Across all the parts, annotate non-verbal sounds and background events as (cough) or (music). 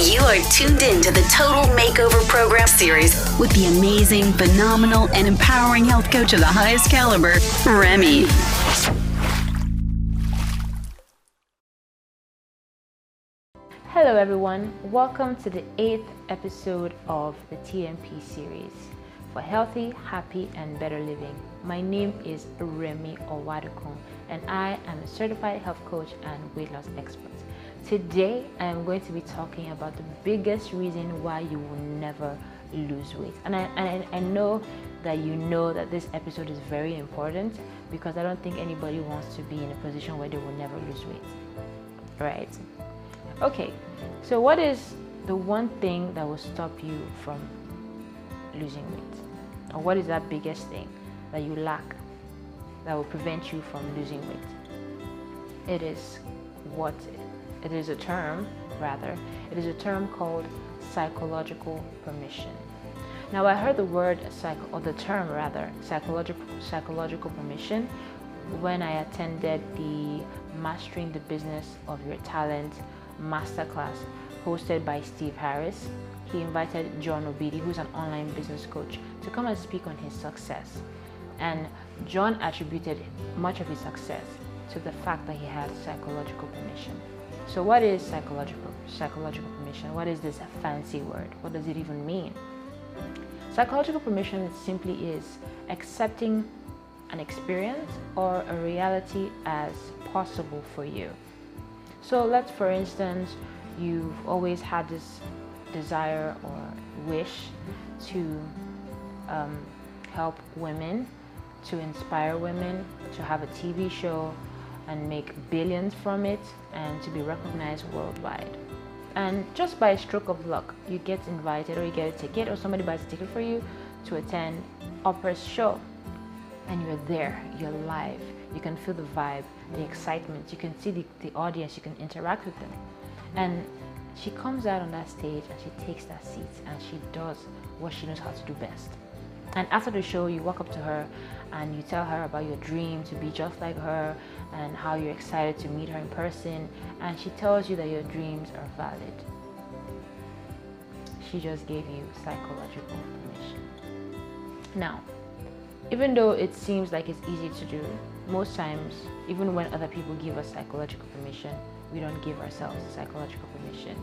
You are tuned in to the Total Makeover Program series with the amazing, phenomenal, and empowering health coach of the highest caliber, Remy. Hello, everyone. Welcome to the eighth episode of the TMP series for healthy, happy, and better living. My name is Remy Owadukun, and I am a certified health coach and weight loss expert. Today, I am going to be talking about the biggest reason why you will never lose weight. And I, and I know that you know that this episode is very important because I don't think anybody wants to be in a position where they will never lose weight. Right? Okay, so what is the one thing that will stop you from losing weight? Or what is that biggest thing that you lack that will prevent you from losing weight? It is what it is a term, rather, it is a term called psychological permission. Now, I heard the word psycho, or the term rather, psychological psychological permission when I attended the Mastering the Business of Your Talent masterclass hosted by Steve Harris. He invited John Obidi, who's an online business coach, to come and speak on his success. And John attributed much of his success to the fact that he had psychological permission. So, what is psychological psychological permission? What is this fancy word? What does it even mean? Psychological permission simply is accepting an experience or a reality as possible for you. So, let's for instance, you've always had this desire or wish to um, help women, to inspire women, to have a TV show, and make billions from it and to be recognized worldwide. And just by a stroke of luck, you get invited or you get a ticket or somebody buys a ticket for you to attend Oprah's show. And you're there, you're live, you can feel the vibe, the excitement, you can see the, the audience, you can interact with them. And she comes out on that stage and she takes that seat and she does what she knows how to do best. And after the show, you walk up to her and you tell her about your dream to be just like her and how you're excited to meet her in person. And she tells you that your dreams are valid. She just gave you psychological permission. Now, even though it seems like it's easy to do, most times, even when other people give us psychological permission, we don't give ourselves psychological permission.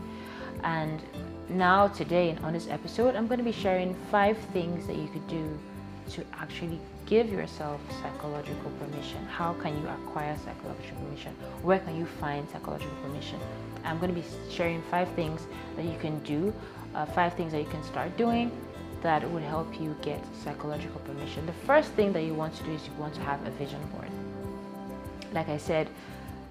And now, today, in on this episode, I'm going to be sharing five things that you could do to actually give yourself psychological permission. How can you acquire psychological permission? Where can you find psychological permission? I'm going to be sharing five things that you can do, uh, five things that you can start doing that would help you get psychological permission. The first thing that you want to do is you want to have a vision board. Like I said,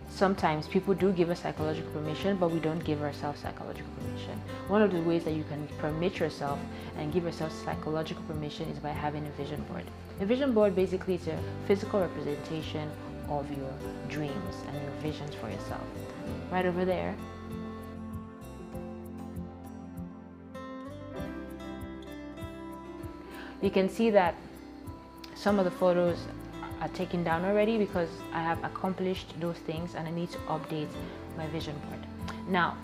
sometimes people do give us psychological permission, but we don't give ourselves psychological permission. One of the ways that you can permit yourself and give yourself psychological permission is by having a vision board. A vision board basically is a physical representation of your dreams and your visions for yourself. Right over there. You can see that some of the photos taken down already because I have accomplished those things and I need to update my vision board. Now,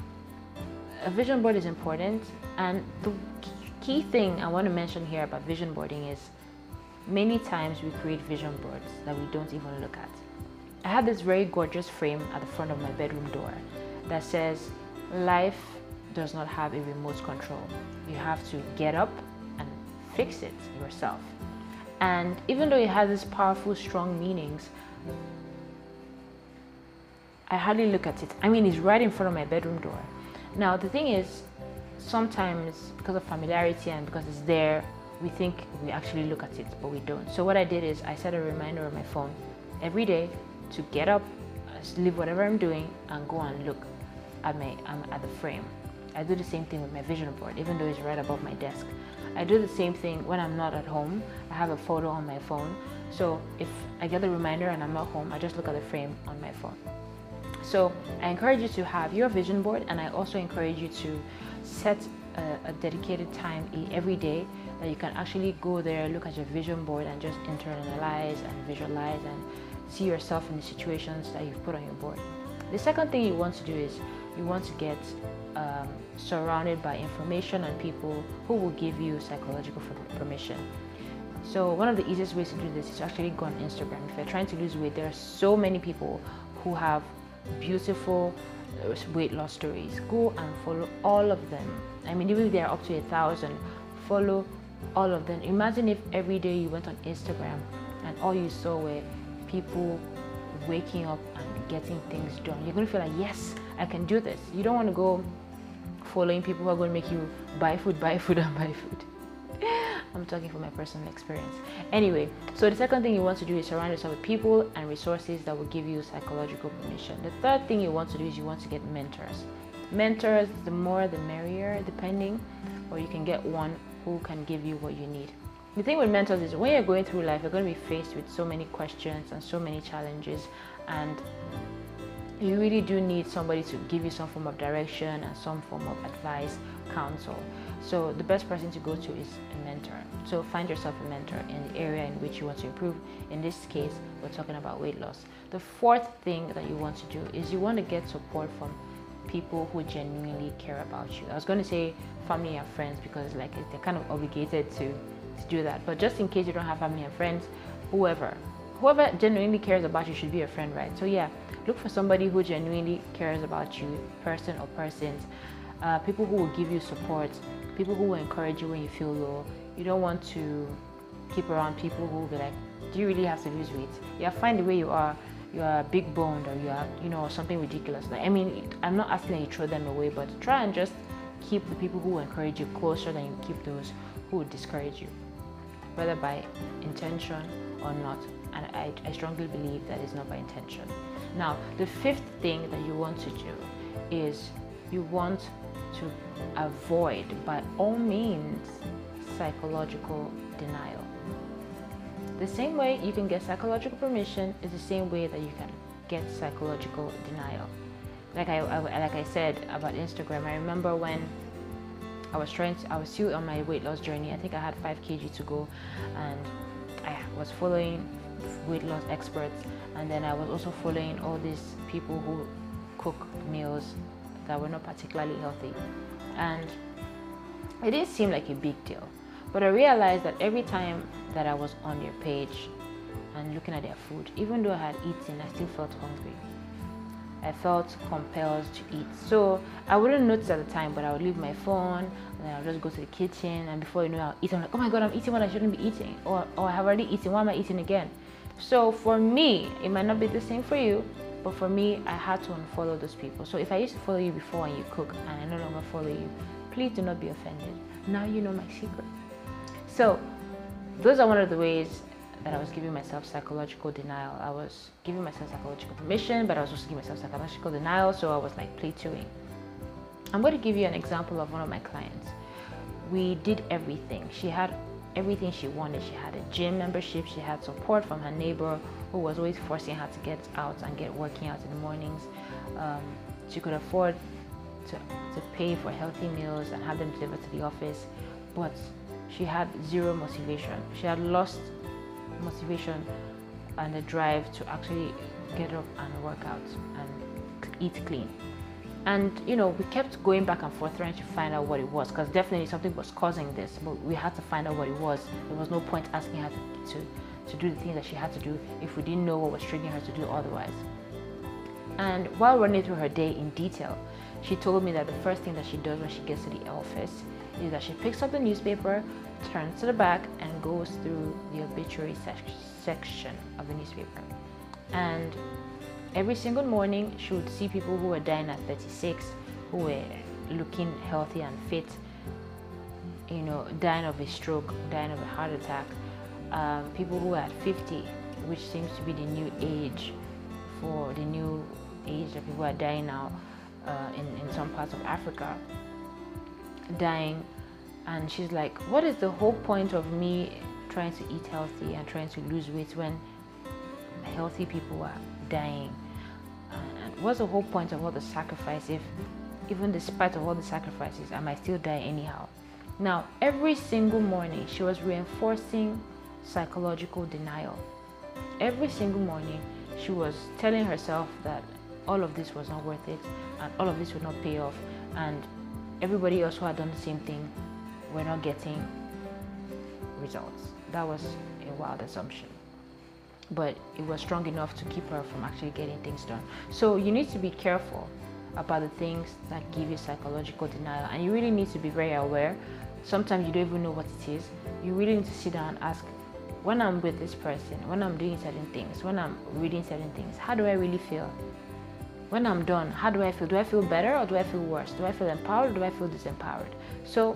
a vision board is important and the key thing I want to mention here about vision boarding is many times we create vision boards that we don't even look at. I have this very gorgeous frame at the front of my bedroom door that says life does not have a remote control. You have to get up and fix it yourself. And even though it has these powerful, strong meanings, I hardly look at it. I mean, it's right in front of my bedroom door. Now, the thing is, sometimes because of familiarity and because it's there, we think we actually look at it, but we don't. So, what I did is I set a reminder on my phone every day to get up, leave whatever I'm doing, and go and look at my um, at the frame. I do the same thing with my vision board, even though it's right above my desk. I do the same thing when I'm not at home. I have a photo on my phone. So if I get the reminder and I'm not home, I just look at the frame on my phone. So I encourage you to have your vision board and I also encourage you to set a, a dedicated time every day that you can actually go there, look at your vision board and just internalize and visualize and see yourself in the situations that you've put on your board. The second thing you want to do is you want to get um, surrounded by information and people who will give you psychological permission. So one of the easiest ways to do this is to actually go on Instagram. If you're trying to lose weight, there are so many people who have beautiful uh, weight loss stories. Go and follow all of them. I mean, even if they're up to a thousand, follow all of them. Imagine if every day you went on Instagram and all you saw were people waking up and getting things done. You're going to feel like, yes, I can do this. You don't want to go following people who are going to make you buy food, buy food, and buy food. (laughs) I'm talking from my personal experience. Anyway, so the second thing you want to do is surround yourself with people and resources that will give you psychological permission. The third thing you want to do is you want to get mentors. Mentors, the more the merrier, depending, or you can get one who can give you what you need. The thing with mentors is when you're going through life, you're going to be faced with so many questions and so many challenges, and you really do need somebody to give you some form of direction and some form of advice, counsel. So the best person to go to is a mentor. So find yourself a mentor in the area in which you want to improve. In this case, we're talking about weight loss. The fourth thing that you want to do is you want to get support from people who genuinely care about you. I was going to say family and friends because like they're kind of obligated to, to do that. But just in case you don't have family and friends, whoever, whoever genuinely cares about you should be a friend, right? So yeah, look for somebody who genuinely cares about you, person or persons, uh, people who will give you support, people who will encourage you when you feel low. You don't want to keep around people who will be like, do you really have to lose weight? Yeah, find the way you are. You are big boned or you are, you know, something ridiculous. Like, I mean, I'm not asking that you throw them away, but try and just keep the people who encourage you closer than you keep those who discourage you, whether by intention or not. And I, I strongly believe that it's not by intention. Now, the fifth thing that you want to do is you want to avoid, by all means, psychological denial. The same way you can get psychological permission is the same way that you can get psychological denial. Like I, I like I said about Instagram, I remember when I was trying to, I was still on my weight loss journey. I think I had 5 kg to go and I was following weight loss experts and then I was also following all these people who cook meals that were not particularly healthy. And it didn't seem like a big deal. But I realized that every time that I was on their page and looking at their food, even though I had eaten, I still felt hungry. I felt compelled to eat. So I wouldn't notice at the time, but I would leave my phone and I'll just go to the kitchen and before you know I'll eat. I'm like, oh my god, I'm eating what I shouldn't be eating. Or, or I have already eaten, why am I eating again? So for me, it might not be the same for you, but for me, I had to unfollow those people. So if I used to follow you before and you cook and I no longer follow you, please do not be offended. Now you know my secret. So those are one of the ways that I was giving myself psychological denial. I was giving myself psychological permission, but I was also giving myself psychological denial. So I was like plateauing. I'm going to give you an example of one of my clients. We did everything. She had everything she wanted. She had a gym membership, she had support from her neighbor who was always forcing her to get out and get working out in the mornings. Um, she could afford to, to pay for healthy meals and have them delivered to the office, but she had zero motivation. She had lost motivation and the drive to actually get up and work out and eat clean. And you know we kept going back and forth trying to find out what it was because definitely something was causing this but we had to find out what it was. There was no point asking her to, to, to do the things that she had to do if we didn't know what was triggering her to do otherwise. And while running through her day in detail she told me that the first thing that she does when she gets to the office is that she picks up the newspaper turns to the back and goes through the obituary sec- section of the newspaper. And Every single morning, she would see people who were dying at 36, who were looking healthy and fit, you know, dying of a stroke, dying of a heart attack, um, people who were at 50, which seems to be the new age for the new age that people are dying now uh, in, in some parts of Africa, dying. And she's like, What is the whole point of me trying to eat healthy and trying to lose weight when healthy people are dying? what's the whole point of all the sacrifice if even despite of all the sacrifices i might still die anyhow now every single morning she was reinforcing psychological denial every single morning she was telling herself that all of this was not worth it and all of this would not pay off. And everybody else who had done the same thing were not getting results. That was a wild assumption. But it was strong enough to keep her from actually getting things done. So you need to be careful about the things that give you psychological denial. And you really need to be very aware. Sometimes you don't even know what it is. You really need to sit down and ask, when I'm with this person, when I'm doing certain things, when I'm reading certain things, how do I really feel? When I'm done, how do I feel? Do I feel better or do I feel worse? Do I feel empowered or do I feel disempowered? So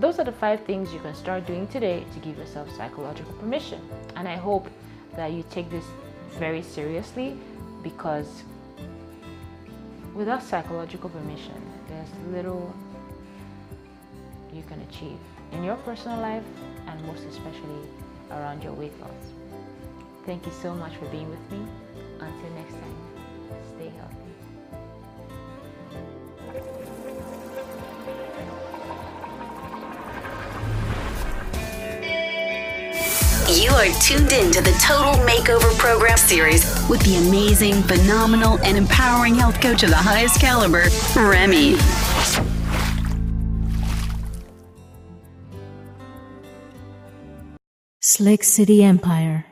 those are the five things you can start doing today to give yourself psychological permission. And I hope that you take this very seriously because without psychological permission, there's little you can achieve in your personal life and most especially around your weight loss. Thank you so much for being with me. Until next time, stay healthy. You are tuned in to the Total Makeover Program series with the amazing, phenomenal, and empowering health coach of the highest caliber, Remy. Slick City Empire.